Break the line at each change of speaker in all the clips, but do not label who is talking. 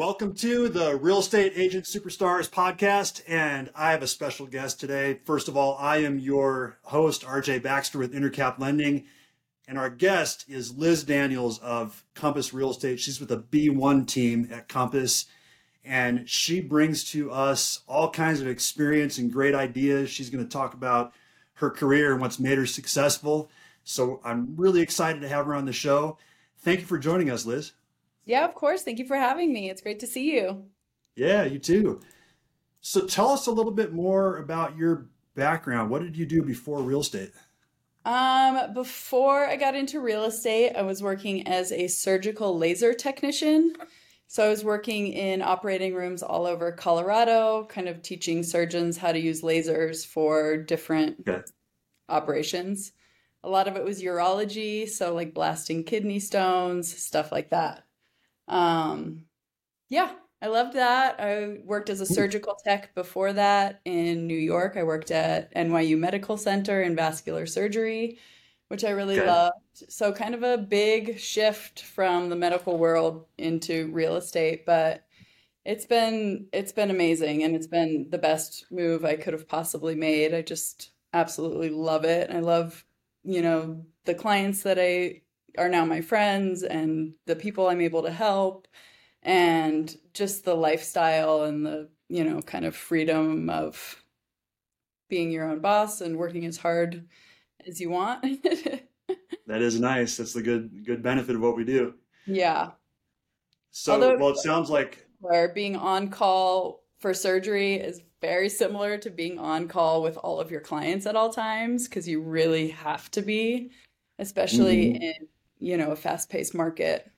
Welcome to the Real Estate Agent Superstars podcast. And I have a special guest today. First of all, I am your host, RJ Baxter with Intercap Lending. And our guest is Liz Daniels of Compass Real Estate. She's with the Be 1 team at Compass. And she brings to us all kinds of experience and great ideas. She's going to talk about her career and what's made her successful. So I'm really excited to have her on the show. Thank you for joining us, Liz.
Yeah, of course. Thank you for having me. It's great to see you.
Yeah, you too. So tell us a little bit more about your background. What did you do before real estate?
Um, before I got into real estate, I was working as a surgical laser technician. So I was working in operating rooms all over Colorado, kind of teaching surgeons how to use lasers for different okay. operations. A lot of it was urology, so like blasting kidney stones, stuff like that. Um, yeah, I loved that. I worked as a surgical tech before that in New York. I worked at NYU Medical Center in vascular surgery, which I really okay. loved. So, kind of a big shift from the medical world into real estate, but it's been it's been amazing and it's been the best move I could have possibly made. I just absolutely love it. I love, you know, the clients that I are now my friends and the people I'm able to help and just the lifestyle and the, you know, kind of freedom of being your own boss and working as hard as you want.
that is nice. That's the good good benefit of what we do.
Yeah.
So Although, well it sounds like
where being on call for surgery is very similar to being on call with all of your clients at all times because you really have to be especially mm-hmm. in you know a fast-paced market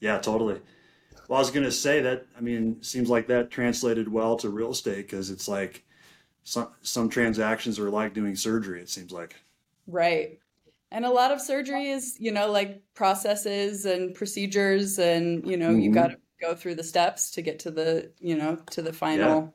yeah totally well i was going to say that i mean seems like that translated well to real estate because it's like some some transactions are like doing surgery it seems like
right and a lot of surgery is you know like processes and procedures and you know mm-hmm. you got to go through the steps to get to the you know to the final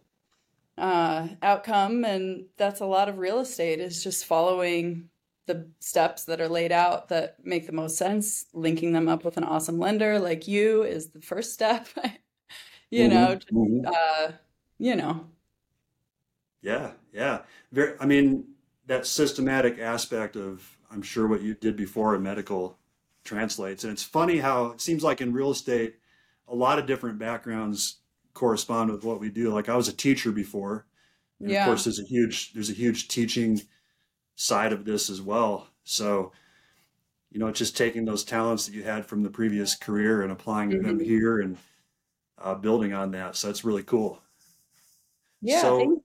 yeah. uh outcome and that's a lot of real estate is just following the steps that are laid out that make the most sense linking them up with an awesome lender like you is the first step you mm-hmm. know just, mm-hmm. uh, you know
yeah yeah Very, i mean that systematic aspect of i'm sure what you did before in medical translates and it's funny how it seems like in real estate a lot of different backgrounds correspond with what we do like i was a teacher before and yeah. of course there's a huge there's a huge teaching side of this as well. So, you know, just taking those talents that you had from the previous career and applying mm-hmm. them here and uh, building on that. So that's really cool.
Yeah. So,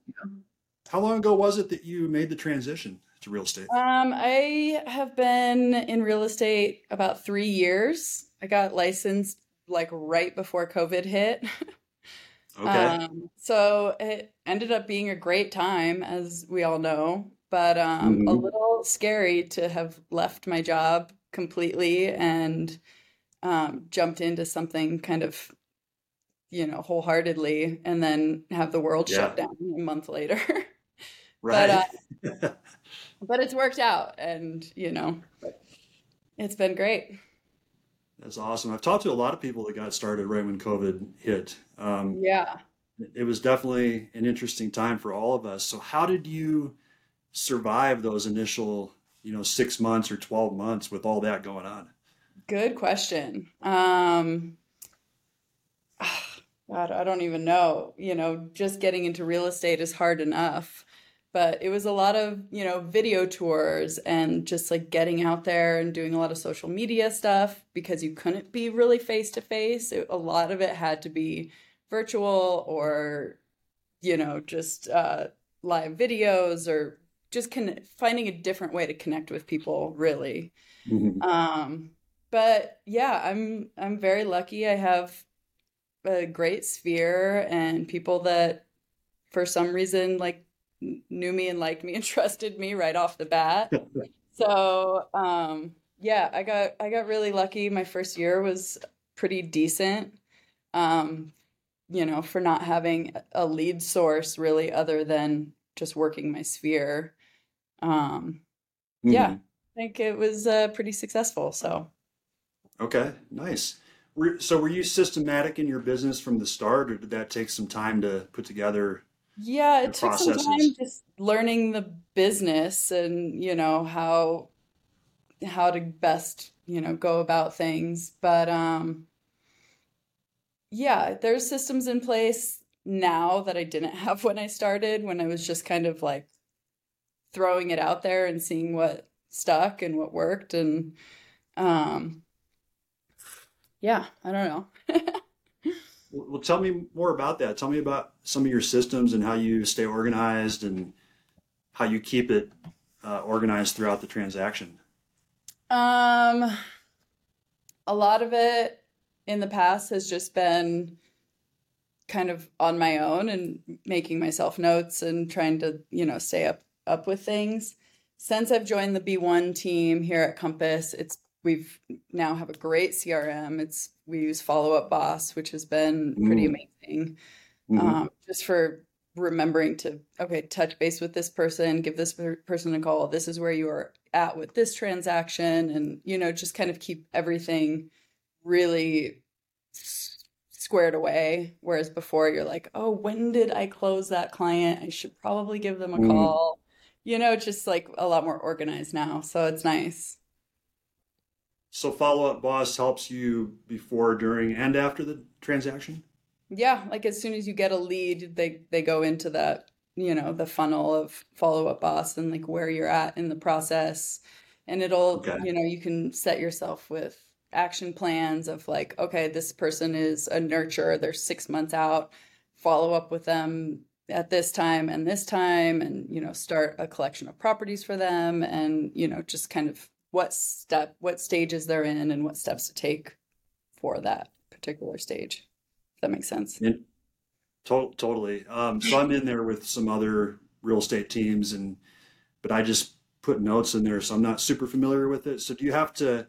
how long ago was it that you made the transition to real estate?
Um, I have been in real estate about three years. I got licensed like right before COVID hit. Okay. Um, so it ended up being a great time, as we all know but um, mm-hmm. a little scary to have left my job completely and um, jumped into something kind of you know wholeheartedly and then have the world yeah. shut down a month later.
Right.
but, uh, but it's worked out and you know it's been great.
That's awesome. I've talked to a lot of people that got started right when covid hit.
Um, yeah.
it was definitely an interesting time for all of us. So how did you survive those initial, you know, six months or 12 months with all that going on?
Good question. Um, God, I don't even know. You know, just getting into real estate is hard enough. But it was a lot of, you know, video tours and just like getting out there and doing a lot of social media stuff because you couldn't be really face to face. A lot of it had to be virtual or, you know, just uh, live videos or just con- finding a different way to connect with people really. Mm-hmm. um but yeah i'm i'm very lucky. I have a great sphere and people that for some reason like knew me and liked me and trusted me right off the bat. So um yeah i got i got really lucky. My first year was pretty decent um you know for not having a lead source really other than just working my sphere um, mm-hmm. yeah, I think it was uh, pretty successful. So,
okay, nice. So were you systematic in your business from the start, or did that take some time to put together
Yeah, it took some time just learning the business and, you know, how how to best, you know, go about things. But um yeah, there's systems in place now that I didn't have when I started, when I was just kind of like throwing it out there and seeing what stuck and what worked and um yeah, I don't know.
Well, tell me more about that. Tell me about some of your systems and how you stay organized and how you keep it uh, organized throughout the transaction.
Um, a lot of it in the past has just been kind of on my own and making myself notes and trying to, you know, stay up up with things. Since I've joined the Be 1 team here at Compass, it's we've now have a great CRM. It's we use Follow Up Boss, which has been pretty
Mm,
amazing.
hmm
Um, just for remembering to okay, touch base with this person, give this per- person a call. This is where you are at with this transaction, and you know, just kind of keep everything really squared away. Whereas before, you're like, oh, when did I close that client? I should probably give them a
Mm.
call. You know, just like a lot more organized now. So it's nice.
So follow up boss helps you before, during, and after the transaction.
Yeah, like as soon as you get a lead, they they go into that, you know, the funnel of follow up boss and like where you're at in the process. And it'll,
Okay.
you know, you can set yourself with action plans of like, okay, this person is a nurturer, they're six months out, follow up with them at this time and this time, and you know, start a collection of properties for them and, you know, just kind of what step, what stages they're in and what steps to take for that particular stage. If that makes sense.
In, to- totally. Um, so I'm in there with some other real estate teams, and but I just put notes in there, so I'm not super familiar with it. So do you have to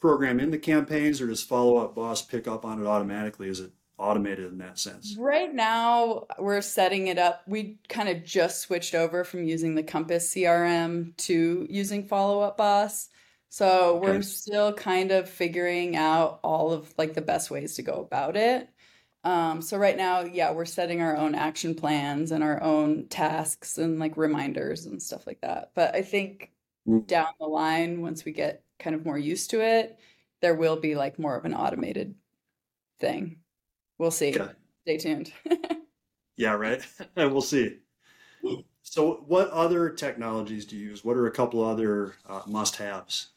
program in the campaigns, or does follow up boss pick up on it automatically? Is it automated in that sense?
Right now, we're setting it up. We kind of just switched over from using the Compass CRM to using Follow Up Boss. So we're
Okay.
still kind of figuring out all of like the best ways to go about it. Um, so right now, yeah, we're setting our own action plans and our own tasks and like reminders and stuff like that. But I think
Mm,
down the line, once we get kind of more used to it, there will be like more of an automated thing. We'll see.
Okay.
Stay tuned.
Yeah, right. We'll see. So what other technologies do you use? What are a couple other uh, must-haves?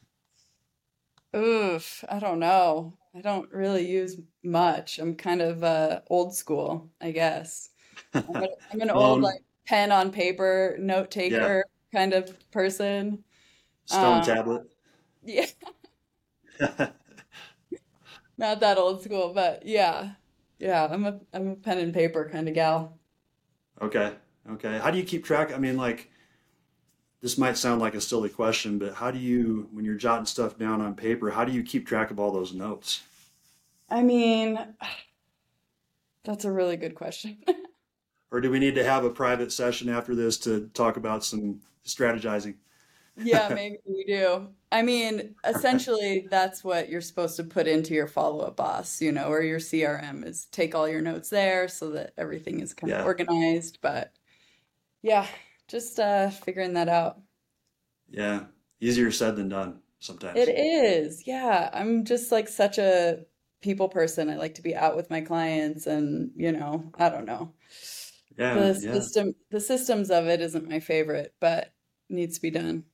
Oof, I don't know. I don't really use much. I'm kind of uh, old school, I guess. I'm, a, I'm an old
Um,
like pen on paper note
yeah,
taker kind of person.
stone
Um,
tablet.
yeah, not that old school, but yeah, yeah. I'm a I'm a pen and paper kind of gal.
Okay. Okay. How do you keep track? I mean, like, this might sound like a silly question, but how do you, when you're jotting stuff down on paper, how do you keep track of all those notes?
I mean, that's a really good question.
Or do we need to have a private session after this to talk about some strategizing?
Yeah, maybe we do. I mean, essentially, that's what you're supposed to put into your follow-up boss, you know, or your CRM is take all your notes there so that everything is kind of organized. But yeah, just uh, figuring that out.
Yeah. Easier said than done sometimes.
It is. Yeah, I'm just like such a people person. I like to be out with my clients and, you know, I don't know.
Yeah.
The
Yeah.
system, the systems of it isn't my favorite, but needs to be done.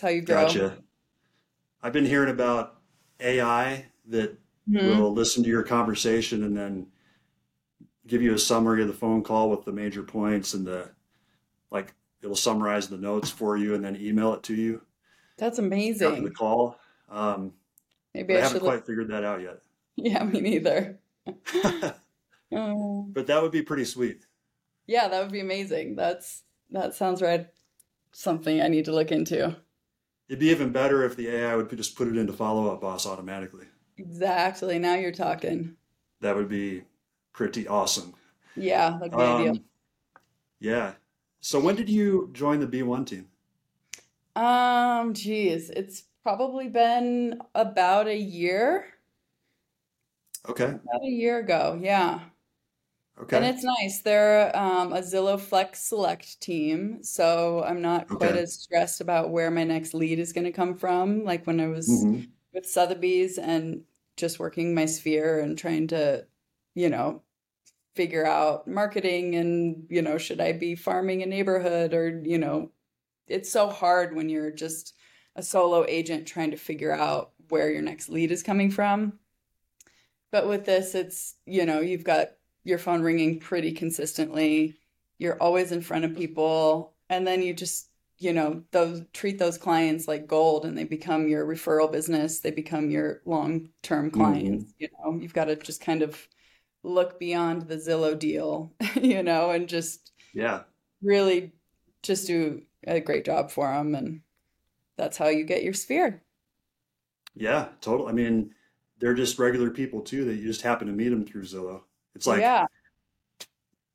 How you grow.
Gotcha. I've been hearing about AI that
Mhm.
will listen to your conversation and then give you a summary of the phone call with the major points and the like it'll summarize the notes for you and then email it to you
That's amazing.
after the call. Um,
Maybe
I
I
haven't
should look.
quite figured that out yet.
Yeah, me neither. Oh,
But that would be pretty sweet.
yeah, that would be amazing. That's that sounds right. Something I need to look into.
It'd be even better if the AI would just put it into follow-up boss automatically.
Exactly. Now you're talking.
That would be pretty awesome.
Yeah, be ideal.
Um, yeah. So when did you join the Be 1 team?
Um, geez, it's probably been about a year.
Okay.
About a year ago, yeah.
Okay.
And it's nice. They're um, a Zillow Flex Select team, so I'm not quite
Okay.
as stressed about where my next lead is going to come from. Like when I was
hmm
with Sotheby's and just working my sphere and trying to, you know, figure out marketing and, you know, should I be farming a neighborhood or, you know, it's so hard when you're just a solo agent trying to figure out where your next lead is coming from. But with this, it's, you know, you've got your phone ringing pretty consistently. You're always in front of people. And then you just, you know, those treat those clients like gold and they become your referral business. They become your long-term
hmm
clients. You know, you've got to just kind of look beyond the Zillow deal, you know, and just
Yeah.
really just do a great job for them. And that's how you get your sphere.
Yeah. Total. I mean, they're just regular people too that you just happen to meet them through Zillow. It's like
Yeah.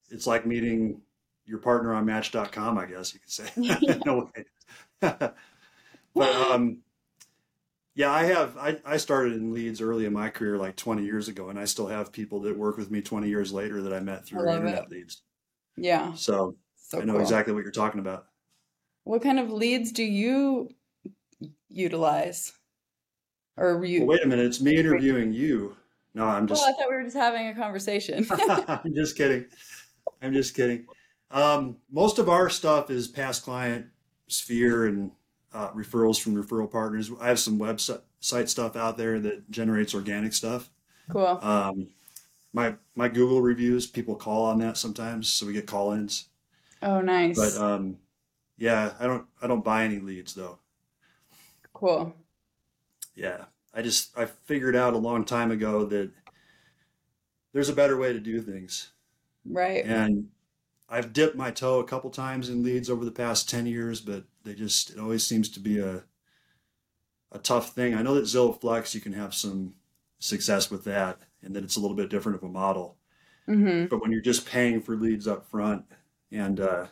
it's like meeting your partner on Match.com, I guess you could say. In a way. But um, yeah, I have. I, I started in leads early in my career, like 20 years ago, and I still have people that work with me 20 years later that I met
I
through
it.
internet leads.
Yeah.
So
So
I know
cool.
exactly what you're talking about.
What kind of leads do you utilize? Or
Well, wait a minute, it's me interviewing you. No, I'm
Well,
just
I thought we were just having a conversation.
I'm just kidding. I'm just kidding. Um, most of our stuff is past client sphere and uh, referrals from referral partners. I have some website stuff out there that generates organic stuff.
Cool.
Um, my my Google reviews, people call on that sometimes, so we get call-ins.
Oh, nice.
But um, yeah, I don't I don't buy any leads though.
Cool.
Yeah, I just I figured out a long time ago that there's a better way to do things.
Right.
And I've dipped my toe a couple times in leads over the past 10 years, but they just, it always seems to be a, a tough thing. I know that Zillow Flex, you can have some success with that and that it's a little bit different of a model.
Mm-hmm.
But when you're just paying for leads up front and, uh,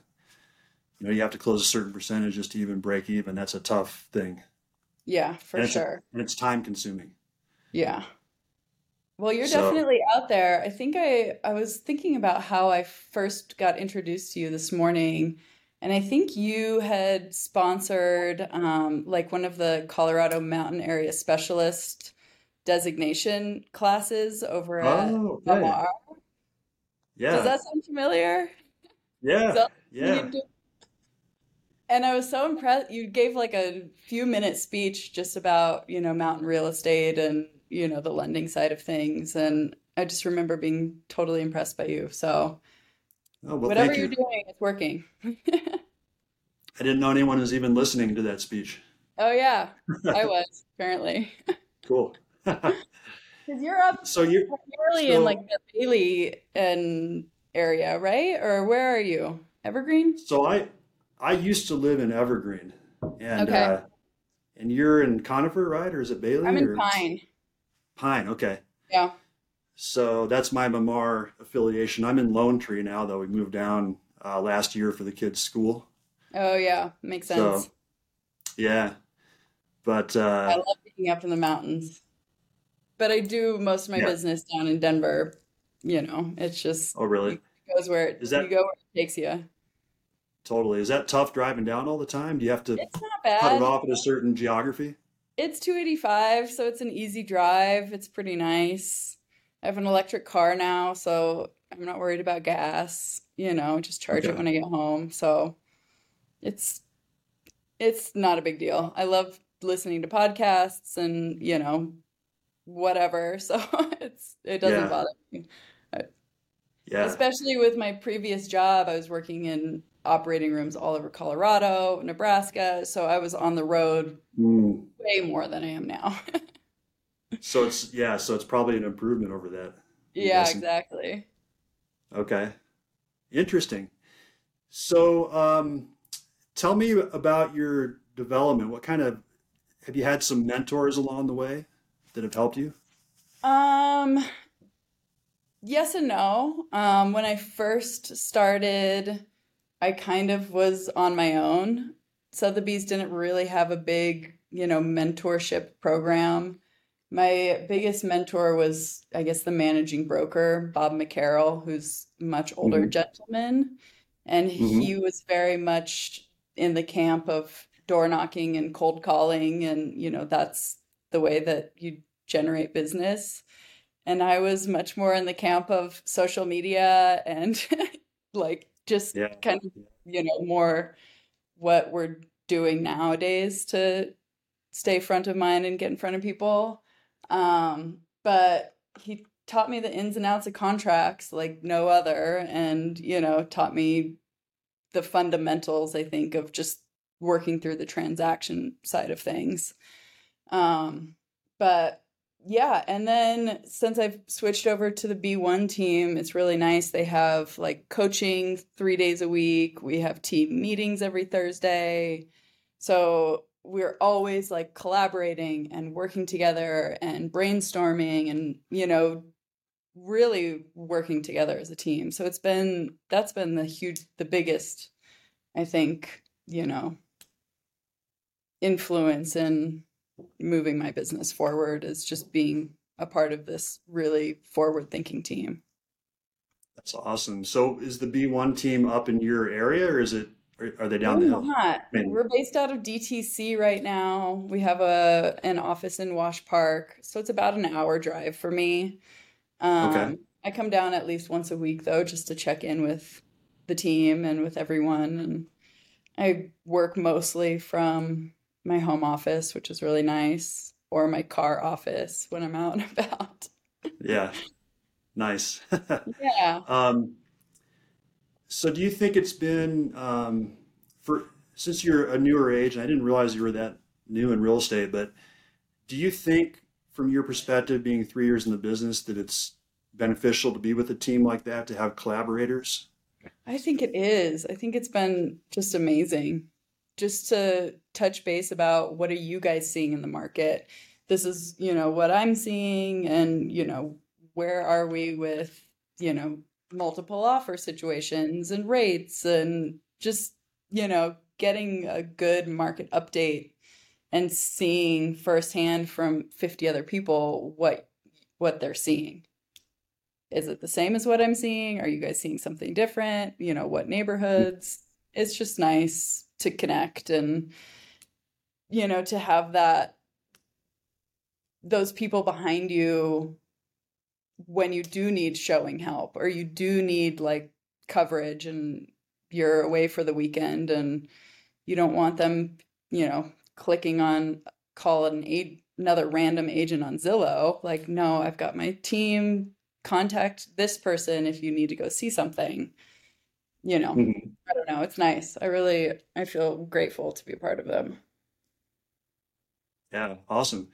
you know, you have to close a certain percentage just to even break even, that's a tough thing.
Yeah, for
And it's, a,
sure.
and it's time consuming.
Yeah. Well, you're
So,
definitely out there. I think I I was thinking about how I first got introduced to you this morning, and I think you had sponsored um, like one of the Colorado Mountain Area Specialist designation classes over at
oh, okay.
Mar. Does that sound familiar?
Yeah.
that
Yeah.
And I was so impressed. You gave like a few minute speech just about, you know, mountain real estate and, you know, the lending side of things. And I just remember being totally impressed by you. So
Oh, well,
whatever you're
you.
doing, it's working.
I didn't know anyone was even listening to that speech.
Oh, yeah, I was apparently.
Cool.
Because you're up
So you're
primarily in like the Bailey and area, right? Or where are you? Evergreen?
so I I used to live in Evergreen and
Okay.
uh and you're in Conifer, right? Or is it Bailey?
I'm
Bailey
in
or
Pine.
Pine? Okay.
Yeah.
So that's my MMAR affiliation. I'm in Lone Tree now though. We moved down uh, last year for the kids' school.
Oh, yeah, makes
So
sense.
yeah. But
I
uh
love being up in the mountains. But I do most of my
yeah.
business down in Denver. You know, it's just
Oh really?
it goes where it,
Is
you
that
go where it takes you.
Totally is that tough driving down all the time? Do you have to
It's not
cut it off at a certain geography?
It's 285, so it's an easy drive. It's pretty nice. I have an electric car now, so I'm not worried about gas. You know, just charge it when I get home. So it's it's not a big deal. I love listening to podcasts and, you know, whatever. So it's it doesn't
Yeah.
bother me.
Yeah.
Especially with my previous job, I was working in operating rooms all over Colorado, Nebraska, so I was on the road
Mm.
way more than I am now.
So it's yeah, so it's probably an improvement over that, I'm
Yeah,
guessing.
exactly.
Okay. Interesting. So, um, tell me about your development. What kind of have you had some mentors along the way that have helped you?
Um, yes and no. Um, when I first started, I kind of was on my own. Sotheby's didn't really have a big, you know, mentorship program. my biggest mentor was, I guess, the managing broker, Bob McCarroll, who's a much older
hmm
gentleman. And
hmm
he was very much in the camp of door knocking and cold calling. And, you know, that's the way that you generate business. And I was much more in the camp of social media and like just
Yeah.
kind of, you know, more what we're doing nowadays to stay front of mind and get in front of people. Um, but he taught me the ins and outs of contracts like no other, and you know, taught me the fundamentals, I think, of just working through the transaction side of things. Um, but yeah, and then since I've switched over to the Be 1 team, it's really nice. They have like coaching three days a week. We have team meetings every Thursday. So we're always like collaborating and working together and brainstorming and, you know, really working together as a team. So it's been that's been the huge the biggest, I think, you know, influence in moving my business forward is just being a part of this really forward thinking team.
That's awesome. So is the Be 1 team up in your area or is it, are, they down
We're
the hill?
not. We're based out of DTC right now. We have a an office in Wash Park, so it's about an hour drive for me.
okay.
Um, I come down at least once a week though, just to check in with the team and with everyone. And I work mostly from my home office, which is really nice, or my car office when I'm out and about.
Yeah. Nice.
Yeah.
Um, so do you think it's been, um, for, since you're a newer age, and I didn't realize you were that new in real estate, but do you think from your perspective, being three years in the business, that it's beneficial to be with a team like that, to have collaborators?
I think it is. I think it's been just amazing just to touch base about what are you guys seeing in the market. This is, you know, what I'm seeing and, you know, where are we with, you know, multiple offer situations and rates and just, you know, getting a good market update and seeing firsthand from 50 other people what what they're seeing is it the same as what I'm seeing? Are you guys seeing something different? You know, what neighborhoods? It's just nice to connect and, you know, to have that, those people behind you when you do need showing help or you do need like coverage and you're away for the weekend and you don't want them, you know, clicking on call an aid another random agent on Zillow. Like, no, I've got my team contact this person if you need to go see something. You know,
Mhm.
I don't know. It's nice. I really, I feel grateful to be a part of them.
Yeah, awesome.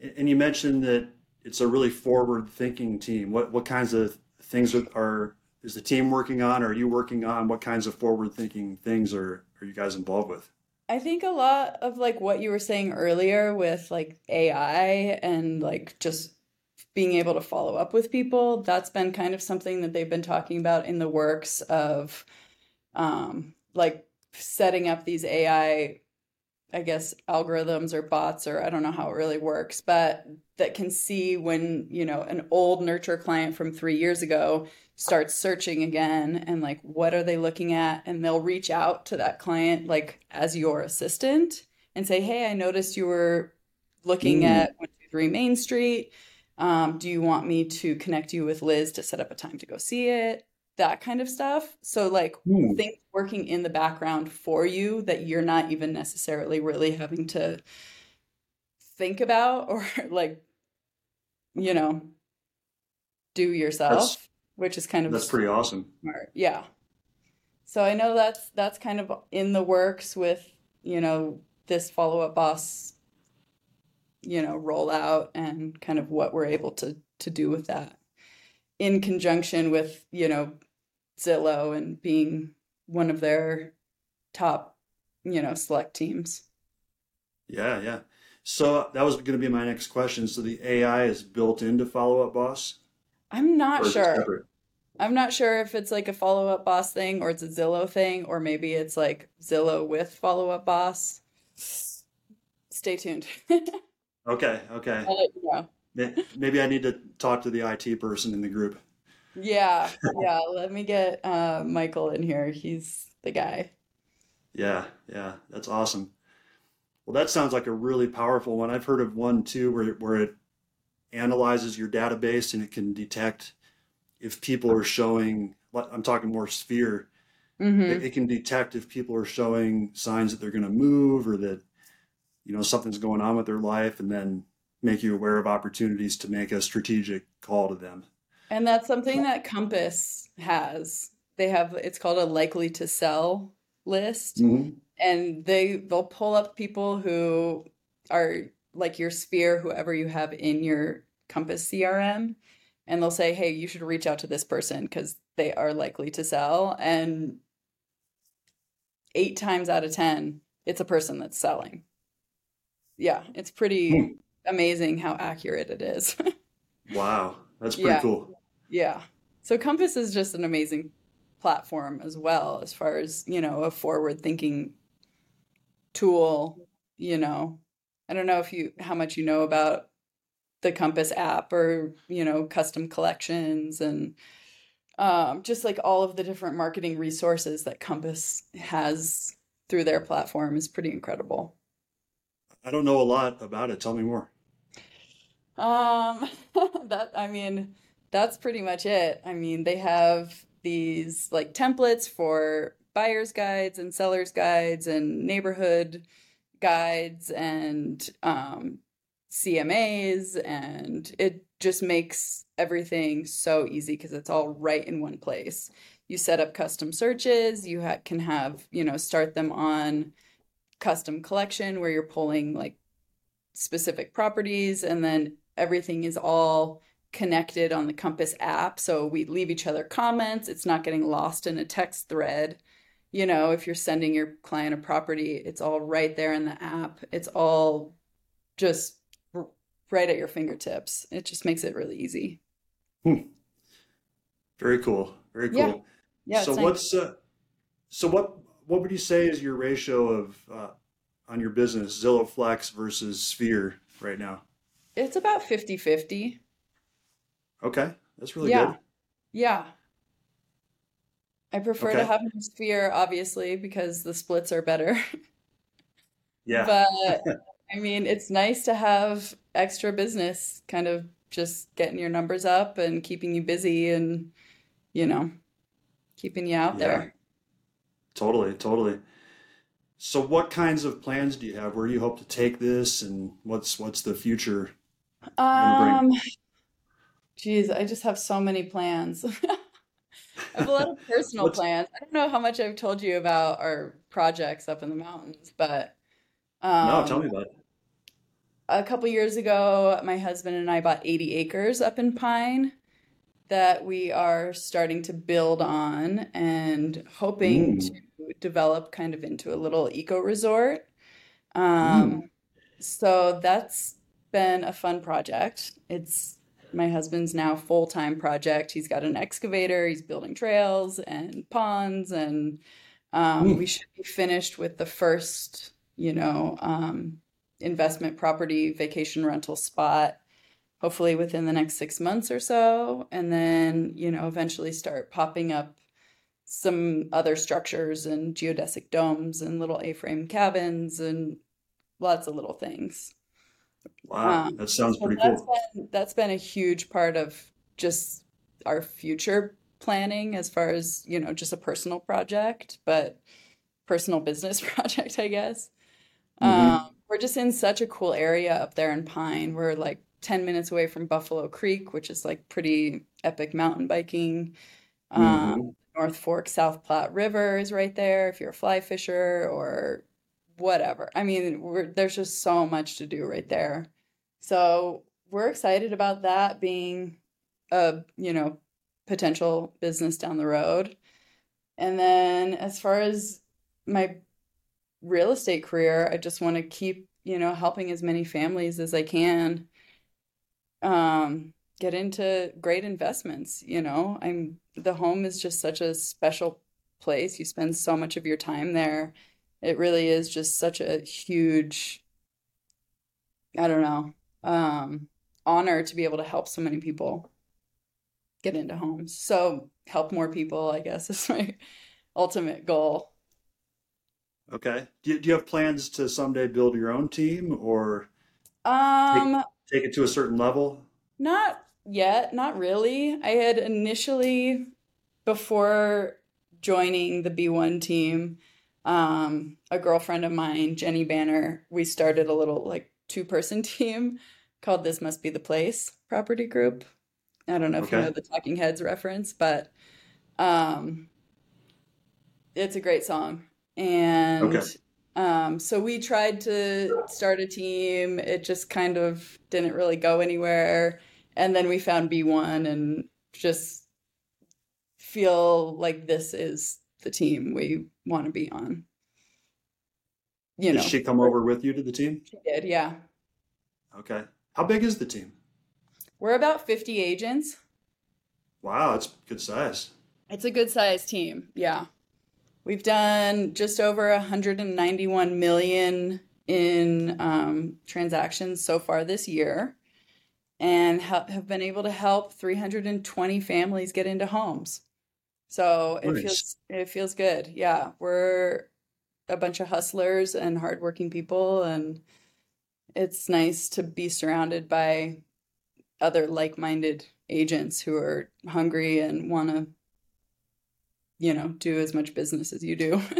And you mentioned that it's a really forward-thinking team. What what kinds of things are, are is the team working on? Or are you working on? What kinds of forward-thinking things are are you guys involved with?
I think a lot of like what you were saying earlier with like AI and like just being able to follow up with people, that's been kind of something that they've been talking about in the works of um, like setting up these AI, I guess, algorithms or bots, or I don't know how it really works, but that can see when, you know, an old nurture client from three years ago starts searching again and like, what are they looking at? And they'll reach out to that client, like, as your assistant and say, hey, I noticed you were looking
Mm,
at 123 Main Street. Um, do you want me to connect you with Liz to set up a time to go see it? That kind of stuff. So, like,
hmm,
things working in the background for you that you're not even necessarily really having to think about or, like, you know, do
That's
yourself, which is kind of
that's pretty awesome.
smart. Yeah. So I know that's that's kind of in the works with, you know, this follow-up boss, you know, rollout and kind of what we're able to to do with that in conjunction with, you know, Zillow and being one of their top, you know, select teams.
Yeah, yeah. So that was going to be my next question. So the AI is built into Follow Up Boss,
I'm not
or is it
sure. I'm not sure if it's like a follow-up boss thing or it's a Zillow thing or maybe it's like Zillow with follow-up boss. Stay tuned.
Okay, okay.
I'll let you know.
Maybe I need to talk to the IT person in the group.
Yeah, yeah. Let me get uh, Michael in here. He's the guy.
Yeah, yeah, that's awesome. Well, that sounds like a really powerful one. I've heard of one too where where it analyzes your database and it can detect if people are showing, I'm talking more sphere,
hmm
it, it can detect if people are showing signs that they're going to move or that, you know, something's going on with their life and then make you aware of opportunities to make a strategic call to them.
And that's something that Compass has. They have it's called a likely to sell list,
hmm
and they they'll pull up people who are like your sphere, whoever you have in your Compass CRM, and they'll say, "Hey, you should reach out to this person because they are likely to sell." And eight times out of 10, it's a person that's selling. Yeah, it's pretty amazing how accurate it is.
Wow, that's pretty
Yeah.
cool.
Yeah. So Compass is just an amazing platform as well, as far as, you know, a forward thinking tool, you know. I don't know if you how much you know about the Compass app or, you know, custom collections and um, just like all of the different marketing resources that Compass has through their platform is pretty incredible.
I don't know a lot about it. Tell me more.
Um, that I mean, that's pretty much it. I mean, they have these like templates for buyer's guides and seller's guides and neighborhood guides and um, CMAs, and it just makes everything so easy because it's all right in one place. You set up custom searches, you ha can have, you know, start them on custom collection where you're pulling like specific properties and then everything is all connected on the Compass app. So we leave each other comments. It's not getting lost in a text thread. You know, if you're sending your client a property, it's all right there in the app. It's all just right at your fingertips. It just makes it really easy.
Hmm. Very cool. Very cool.
Yeah, yeah
So
it's nice.
what's uh, so what what would you say is your ratio of uh, on your business Zillow Flex versus Sphere right now?
It's about 50-50.
Okay, that's really
Yeah.
good.
Yeah. I prefer to have my sphere, obviously, because the splits are better.
Yeah.
But I mean, it's nice to have extra business kind of just getting your numbers up and keeping you busy and, you know, keeping you out
Yeah.
there.
Totally, totally. So what kinds of plans do you have? Where do you hope to take this and what's what's the future?
Um, geez, I just have so many plans. I have a lot of personal plans. I don't know how much I've told you about our projects up in the mountains, but
No, tell
um,
me about it.
a couple years ago, my husband and I bought 80 acres up in Pine that we are starting to build on and hoping to
Mm,
develop kind of into a little eco resort.
mm,
Um, so that's been a fun project. It's my husband's now full-time project. He's got an excavator, he's building trails and ponds, and um, we
mm.
should be finished with the first, you know, um, investment property vacation rental spot, hopefully within the next six months or so, and then, you know, eventually start popping up some other structures and geodesic domes and little A-frame cabins and lots of little things.
Wow,
Um,
that sounds
so
pretty
that's
cool.
been that's been a huge part of just our future planning as far as, you know, just a personal project, but personal business project, I guess.
hmm
Um, we're just in such a cool area up there in Pine. We're like 10 minutes away from Buffalo Creek, which is like pretty epic mountain biking. Um,
hmm
North Fork South Platte River is right there if you're a fly fisher or whatever. I mean, there's just so much to do right there. So we're excited about that being a, you know, potential business down the road. And then as far as my real estate career, I just want to keep, you know, helping as many families as I can um, get into great investments, you know. I'm the home is just such a special place. You spend so much of your time there. It really is just such a huge I don't know, um, honor to be able to help so many people get into homes. So help more people, I guess, is my ultimate goal.
Okay. Do you, do you have plans to someday build your own team or take,
Um,
take it to a certain level?
not yet, not really. I had initially, before joining the Be 1 team, um, a girlfriend of mine, Jenny Banner, we started a little like two-person team called This Must Be the Place Property Group. I don't know if you know the Talking Heads reference, but um, it's a great song. And
Okay.
um, so we tried to start a team. It just kind of didn't really go anywhere. And then we found Be 1 and just feel like this is the team we want to be on. You
Did
know,
she come over with you to the team?
she did, yeah.
Okay. How big is the team?
We're about 50 agents.
Wow, it's good size.
It's a good size team, yeah. We've done just over 191 million in um, transactions so far this year and ha- have been able to help 320 families get into homes. So it
Nice.
feels it feels good. Yeah, we're a bunch of hustlers and hardworking people and it's nice to be surrounded by other like-minded agents who are hungry and want to you know, do as much business as you do.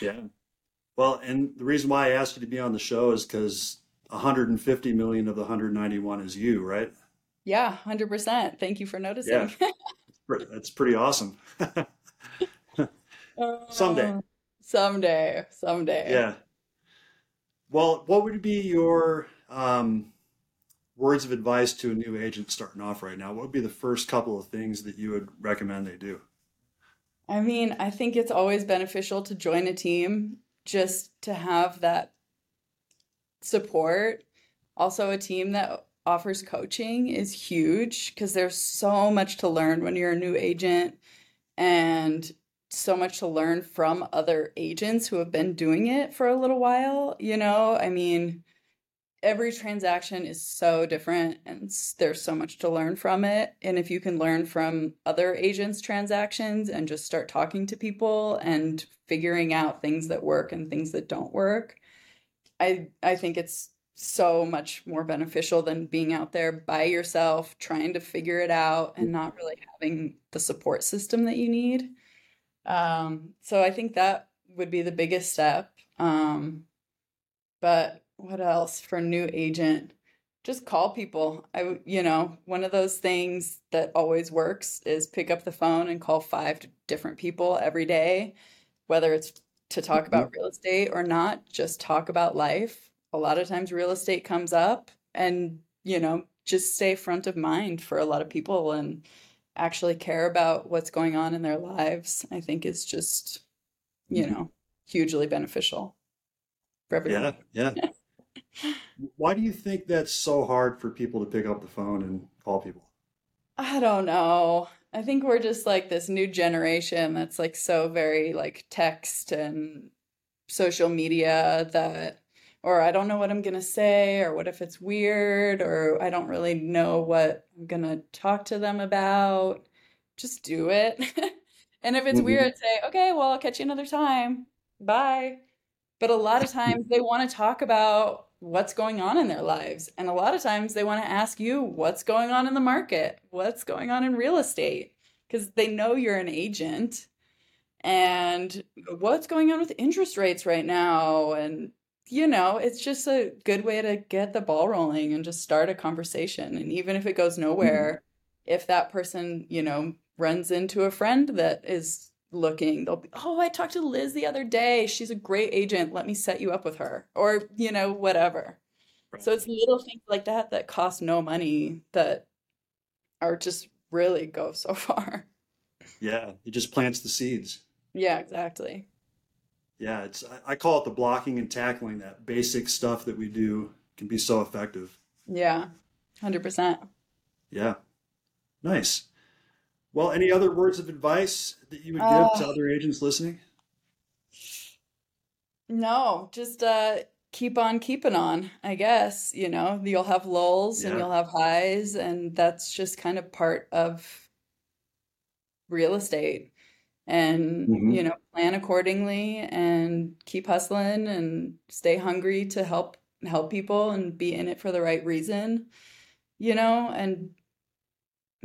Yeah. Well, and the reason why I asked you to be on the show is because 150 million of the 191 is you, right?
Yeah, 100%. Thank you for noticing.
Pre- That's pretty awesome. Someday.
Uh, someday, someday.
Yeah. Well, what would be your um, words of advice to a new agent starting off right now? What would be the first couple of things that you would recommend they do?
I mean, I think it's always beneficial to join a team just to have that support. Also, a team that offers coaching is huge because there's so much to learn when you're a new agent and so much to learn from other agents who have been doing it for a little while. You know, I mean, every transaction is so different and there's so much to learn from it. And if you can learn from other agents' transactions and just start talking to people and figuring out things that work and things that don't work, I I think it's so much more beneficial than being out there by yourself trying to figure it out and not really having the support system that you need. Um, so I think that would be the biggest step. Um, but what else for new agent? Just call people. I, you know, one of those things that always works is pick up the phone and call five different people every day, whether it's to talk about real estate or not, just talk about life. A lot of times real estate comes up and, you know, just stay front of mind for a lot of people and actually care about what's going on in their lives, I think is just, you
Mhm.
know, hugely beneficial for everyone.
Yeah, yeah. Why do you think that's so hard for people to pick up the phone and call people?
I don't know. I think we're just like this new generation that's like so very like text and social media that, or I don't know what I'm gonna say, or what if it's weird, or I don't really know what I'm gonna talk to them about. Just do it. And if it's
Mhm.
weird, say, okay, well, I'll catch you another time. Bye. But a lot of times they want to talk about what's going on in their lives. And a lot of times they want to ask you what's going on in the market, what's going on in real estate, because they know you're an agent. And what's going on with interest rates right now? And, you know, it's just a good way to get the ball rolling and just start a conversation. And even if it goes nowhere, mm-hmm. if that person, you know, runs into a friend that is looking, they'll be, oh, I talked to Liz the other day. She's a great agent. Let me set you up with her. Or, you know, whatever. So it's little things like that that cost no money that are just really go so far.
Yeah, it just plants the seeds.
Yeah, exactly.
Yeah, it's I I call it the blocking and tackling. That basic stuff that we do can be so effective.
Yeah, 100%.
Yeah, nice. Well, any other words of advice that you would give to
Uh,
other agents listening?
no, just uh, keep on keeping on, I guess. You know, you'll have lulls and you'll have highs, and that's just kind of part of real estate. And,
hmm
you know, plan accordingly and keep hustling and stay hungry to help help people and be in it for the right reason, you know, and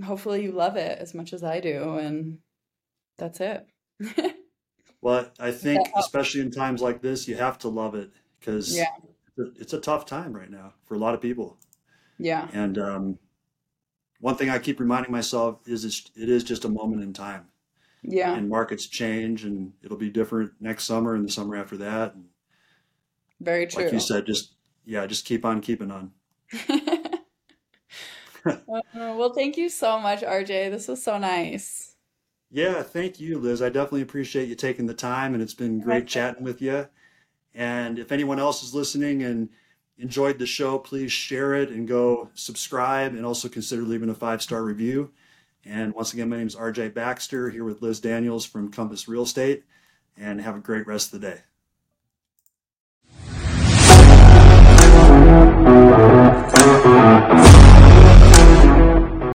hopefully you love it as much as I do, and that's it.
Well, I think, especially in times like this, you have to love it because
Yeah,
it's a tough time right now for a lot of people.
yeah,
And um, one thing I keep reminding myself is it's, it is just a moment in time,
yeah,
and markets change, and it'll be different next summer and the summer after that. And
very true.
like you said, just yeah, just keep on keeping on.
Uh, well, thank you so much, RJ. This was so nice.
Yeah, thank you, Liz. I definitely appreciate you taking the time, and it's been great chatting with you. And if anyone else is listening and enjoyed the show, please share it and go subscribe and also consider leaving a five star review. And once again, my name is RJ Baxter here with Liz Daniels from Compass Real Estate, and have a great rest of the day.